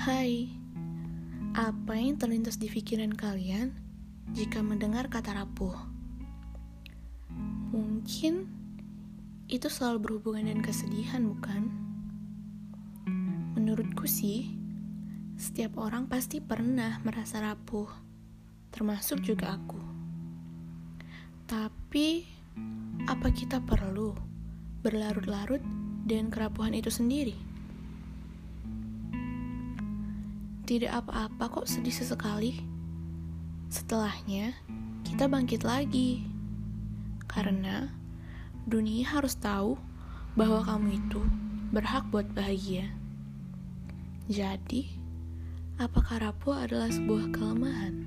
Hai, apa yang terlintas di pikiran kalian jika mendengar kata rapuh? Mungkin itu selalu berhubungan dengan kesedihan, bukan? Menurutku sih, setiap orang pasti pernah merasa rapuh, termasuk juga aku. Tapi, apa kita perlu berlarut-larut dengan kerapuhan itu sendiri? Tidak apa-apa kok sedih sesekali. Setelahnya, kita bangkit lagi. Karena dunia harus tahu bahwa kamu itu berhak buat bahagia. Jadi, apakah rapuh adalah sebuah kelemahan?